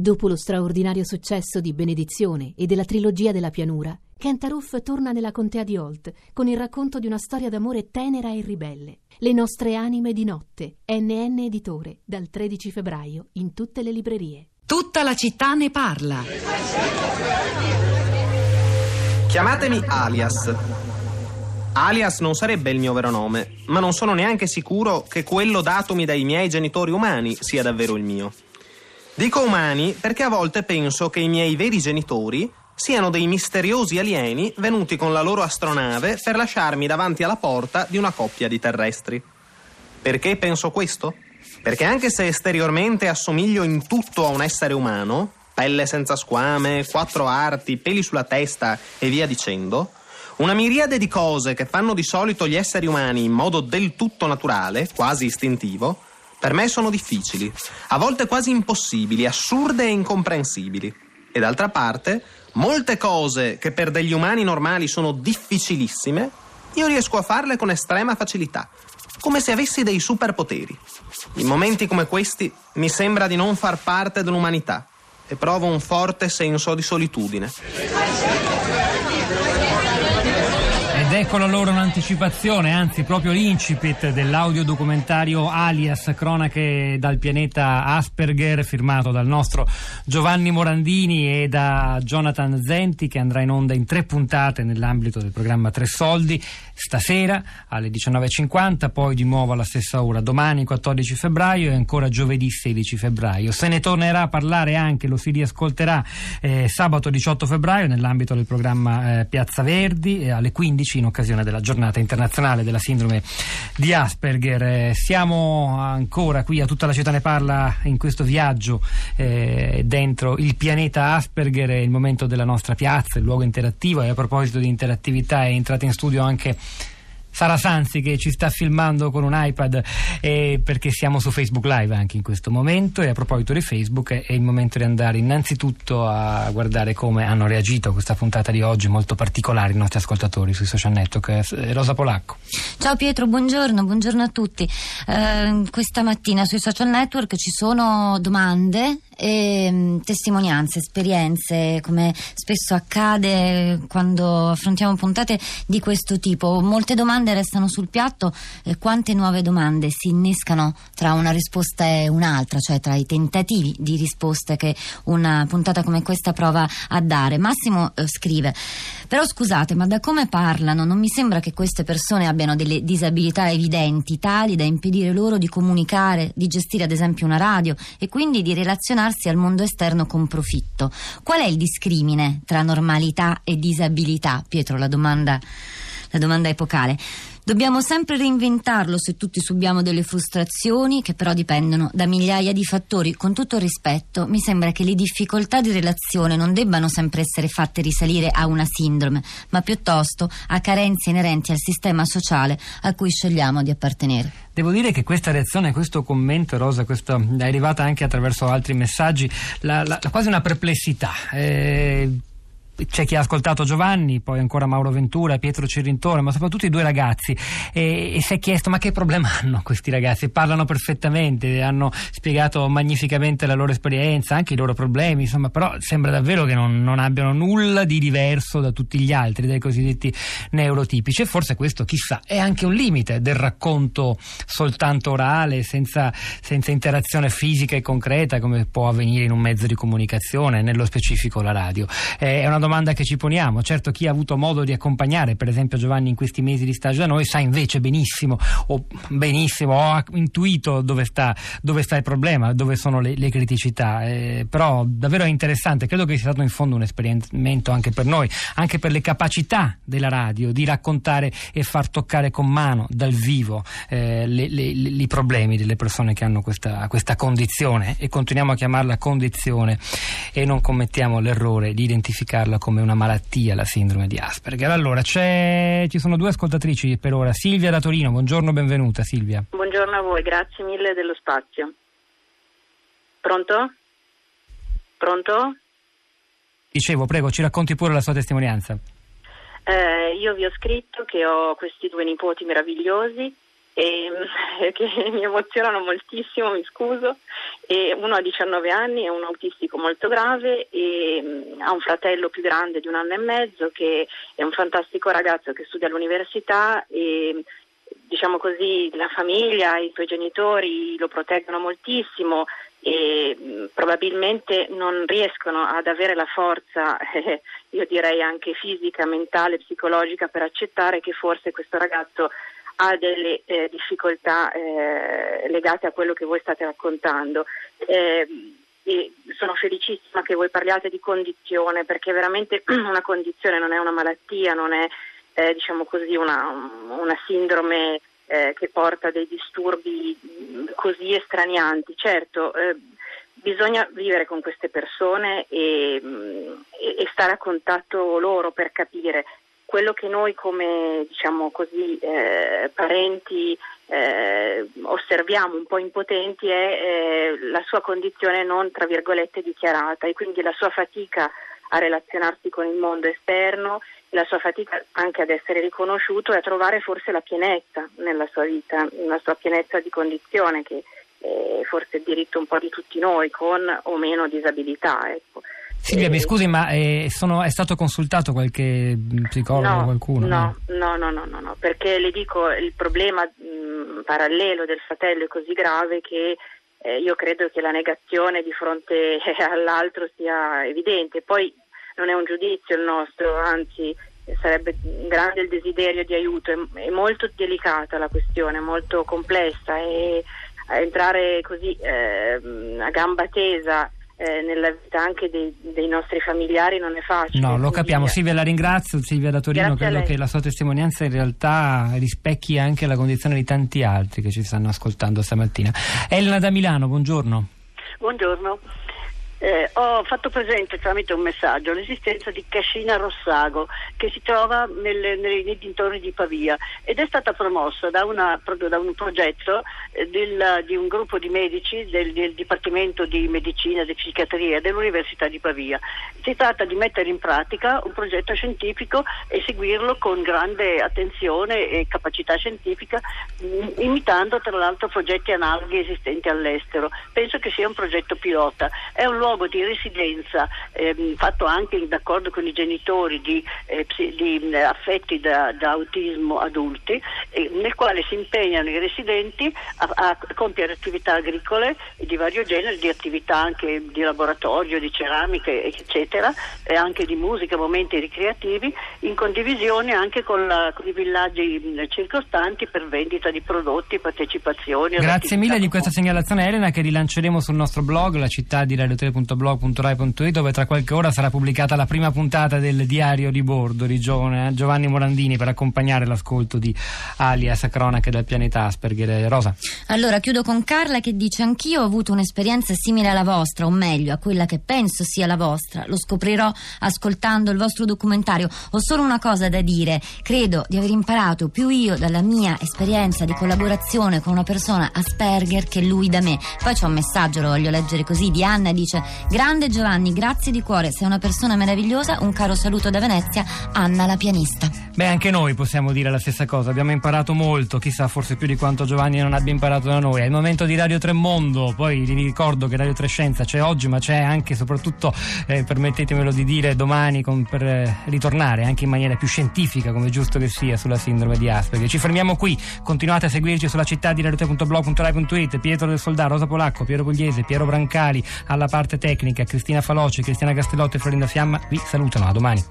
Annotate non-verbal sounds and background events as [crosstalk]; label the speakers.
Speaker 1: Dopo lo straordinario successo di Benedizione e della trilogia della pianura, Kent Aruf torna nella contea di Holt con il racconto di una storia d'amore tenera e ribelle. Le nostre anime di notte, NN Editore, dal 13 febbraio in tutte le librerie.
Speaker 2: Tutta la città ne parla.
Speaker 3: Chiamatemi Alias. Alias non sarebbe il mio vero nome, ma non sono neanche sicuro che quello datomi dai miei genitori umani sia davvero il mio. Dico umani perché a volte penso che i miei veri genitori siano dei misteriosi alieni venuti con la loro astronave per lasciarmi davanti alla porta di una coppia di terrestri. Perché penso questo? Perché anche se esteriormente assomiglio in tutto a un essere umano, pelle senza squame, quattro arti, peli sulla testa e via dicendo, una miriade di cose che fanno di solito gli esseri umani in modo del tutto naturale, quasi istintivo, per me sono difficili, a volte quasi impossibili, assurde e incomprensibili. E d'altra parte, molte cose che per degli umani normali sono difficilissime, io riesco a farle con estrema facilità, come se avessi dei superpoteri. In momenti come questi mi sembra di non far parte dell'umanità e provo un forte senso di solitudine.
Speaker 4: Ed eccola loro un'anticipazione, anzi proprio l'incipit dell'audiodocumentario Alias, cronache dal pianeta Asperger, firmato dal nostro Giovanni Morandini e da Jonathan Zenti, che andrà in onda in tre puntate nell'ambito del programma Tre Soldi, stasera alle 19.50, poi di nuovo alla stessa ora, domani 14 febbraio e ancora giovedì 16 febbraio. Se ne tornerà a parlare anche, lo si riascolterà eh, sabato 18 febbraio nell'ambito del programma eh, Piazza Verdi eh, alle 15 in occasione della giornata internazionale della sindrome di Asperger. Eh, siamo ancora qui a tutta la città ne parla in questo viaggio eh, dentro il pianeta Asperger, è il momento della nostra piazza, il luogo interattivo e a proposito di interattività è entrata in studio anche Sara Sanzi che ci sta filmando con un iPad eh, perché siamo su Facebook Live anche in questo momento e a proposito di Facebook è il momento di andare innanzitutto a guardare come hanno reagito a questa puntata di oggi molto particolare i nostri ascoltatori sui social network. Eh, Rosa Polacco.
Speaker 5: Ciao Pietro, buongiorno, buongiorno a tutti. Eh, questa mattina sui social network ci sono domande e mh, testimonianze, esperienze, come spesso accade quando affrontiamo puntate di questo tipo. Molte domande restano sul piatto e quante nuove domande si innescano tra una risposta e un'altra, cioè tra i tentativi di risposte che una puntata come questa prova a dare. Massimo eh, scrive: Però scusate, ma da come parlano non mi sembra che queste persone abbiano delle disabilità evidenti, tali da impedire loro di comunicare, di gestire ad esempio una radio e quindi di relazionarsi al mondo esterno con profitto. Qual è il discrimine tra normalità e disabilità? Pietro, la domanda, la domanda epocale. Dobbiamo sempre reinventarlo se tutti subiamo delle frustrazioni che però dipendono da migliaia di fattori. Con tutto il rispetto, mi sembra che le difficoltà di relazione non debbano sempre essere fatte risalire a una sindrome, ma piuttosto a carenze inerenti al sistema sociale a cui scegliamo di appartenere.
Speaker 4: Devo dire che questa reazione, questo commento, Rosa, questo, è arrivata anche attraverso altri messaggi, la, la, quasi una perplessità. Eh, c'è chi ha ascoltato Giovanni, poi ancora Mauro Ventura, Pietro Cirintore, ma soprattutto i due ragazzi e, e si è chiesto ma che problema [laughs] hanno questi ragazzi? Parlano perfettamente, hanno spiegato magnificamente la loro esperienza, anche i loro problemi, insomma, però sembra davvero che non, non abbiano nulla di diverso da tutti gli altri, dai cosiddetti neurotipici e forse questo chissà è anche un limite del racconto soltanto orale, senza, senza interazione fisica e concreta come può avvenire in un mezzo di comunicazione, nello specifico la radio. Eh, è una domanda che ci poniamo. Certo, chi ha avuto modo di accompagnare, per esempio Giovanni, in questi mesi di stage da noi, sa invece benissimo, o benissimo, ho intuito dove sta, dove sta il problema, dove sono le, le criticità. Eh, però davvero è interessante, credo che sia stato in fondo un esperimento anche per noi, anche per le capacità della radio di raccontare e far toccare con mano, dal vivo, eh, i problemi delle persone che hanno questa, questa condizione e continuiamo a chiamarla condizione e non commettiamo l'errore di identificarla come una malattia, la sindrome di Asperger. Allora, ci sono due ascoltatrici per ora. Silvia da Torino, buongiorno, benvenuta Silvia.
Speaker 6: Buongiorno a voi, grazie mille dello spazio. Pronto? Pronto?
Speaker 4: Dicevo, prego, ci racconti pure la sua testimonianza.
Speaker 6: Eh, io vi ho scritto che ho questi due nipoti meravigliosi e [laughs] che mi emozionano moltissimo, mi scuso, e uno ha 19 anni, è un autistico molto grave e mh, ha un fratello più grande di un anno e mezzo che è un fantastico ragazzo che studia all'università e diciamo così la famiglia, i suoi genitori lo proteggono moltissimo e mh, probabilmente non riescono ad avere la forza, eh, [laughs] io direi anche fisica, mentale, psicologica per accettare che forse questo ragazzo ha delle eh, difficoltà eh, legate a quello che voi state raccontando. Eh, sono felicissima che voi parliate di condizione perché veramente [clears throat] una condizione non è una malattia, non è eh, diciamo così, una, una sindrome eh, che porta dei disturbi così estranianti. Certo, eh, bisogna vivere con queste persone e, e, e, stare a contatto loro per capire quello che noi come diciamo così, eh, parenti eh, osserviamo un po' impotenti è eh, la sua condizione non tra virgolette dichiarata e quindi la sua fatica a relazionarsi con il mondo esterno, la sua fatica anche ad essere riconosciuto e a trovare forse la pienezza nella sua vita, una sua pienezza di condizione che è forse il diritto un po' di tutti noi con o meno disabilità. Ecco.
Speaker 4: Silvia, mi scusi, ma è, eh, sono, è, stato consultato qualche psicologo
Speaker 6: no,
Speaker 4: qualcuno?
Speaker 6: No, no, no, no, no, no, perché le dico il problema mh, parallelo del fratello è così grave che eh, io credo che la negazione di fronte [laughs] all'altro sia evidente. Poi non è un giudizio il nostro, anzi sarebbe grande il desiderio di aiuto, è, è molto delicata la questione, molto complessa e entrare così eh, a gamba tesa eh, nella vita anche dei, dei, nostri familiari non è facile.
Speaker 4: No, lo capiamo. Silvia, la ringrazio. Silvia da Torino,
Speaker 6: Grazie
Speaker 4: credo che la sua testimonianza in realtà rispecchi anche la condizione di tanti altri che ci stanno ascoltando stamattina. Elena da Milano, buongiorno.
Speaker 7: Buongiorno. Eh, ho fatto presente tramite un messaggio l'esistenza di Cascina Rossago che si trova nelle, nei, nei, dintorni di Pavia ed è stata promossa da, una, da un progetto eh, del, di un gruppo di medici del, del, Dipartimento di Medicina e di Psichiatria dell'Università di Pavia. Si tratta di mettere in pratica un progetto scientifico e seguirlo con grande attenzione e capacità scientifica, mm, imitando tra l'altro progetti analoghi esistenti all'estero. Penso che sia un progetto pilota. È un luogo luogo di residenza ehm, fatto anche d'accordo con i genitori di, eh, di affetti da, da, autismo adulti, eh, nel quale si impegnano i residenti a, a, compiere attività agricole di vario genere, di attività anche di laboratorio, di ceramica, eccetera, e anche di musica, momenti ricreativi, in condivisione anche con, la, con i villaggi circostanti per vendita di prodotti, partecipazioni.
Speaker 4: Grazie mille di questa segnalazione Elena che rilanceremo sul nostro blog, la città di Radio 3 www.blog.rai.it dove tra qualche ora sarà pubblicata la prima puntata del diario di bordo di eh, Giovanni Morandini per accompagnare l'ascolto di Alias Cronache del pianeta Asperger. Rosa.
Speaker 5: Allora chiudo con Carla che dice anch'io ho avuto un'esperienza simile alla vostra, o meglio a quella che penso sia la vostra. Lo scoprirò ascoltando il vostro documentario. Ho solo una cosa da dire, credo di aver imparato più io dalla mia esperienza di collaborazione con una persona Asperger che lui da me. Poi c'è un messaggio, lo voglio leggere così, di Anna dice Grande Giovanni, grazie di cuore, sei una persona meravigliosa. Un caro saluto da Venezia, Anna la pianista.
Speaker 4: Beh, anche noi possiamo dire la stessa cosa. Abbiamo imparato molto, chissà, forse più di quanto Giovanni non abbia imparato da noi. È il momento di Radio Tremondo. Poi vi ricordo che Radio Trescenza c'è oggi, ma c'è anche, soprattutto, eh, permettetemelo di dire, domani con, per eh, ritornare anche in maniera più scientifica, come giusto che sia, sulla sindrome di Asperger. Ci fermiamo qui. Continuate a seguirci sulla città di radio3.blog.rai.it. Pietro del Soldato, Rosa Polacco, Piero Pugliese, Piero Brancali alla parte tecnica, Cristina Faloci, Cristiana Castellotto e Florinda Fiamma vi salutano. A domani.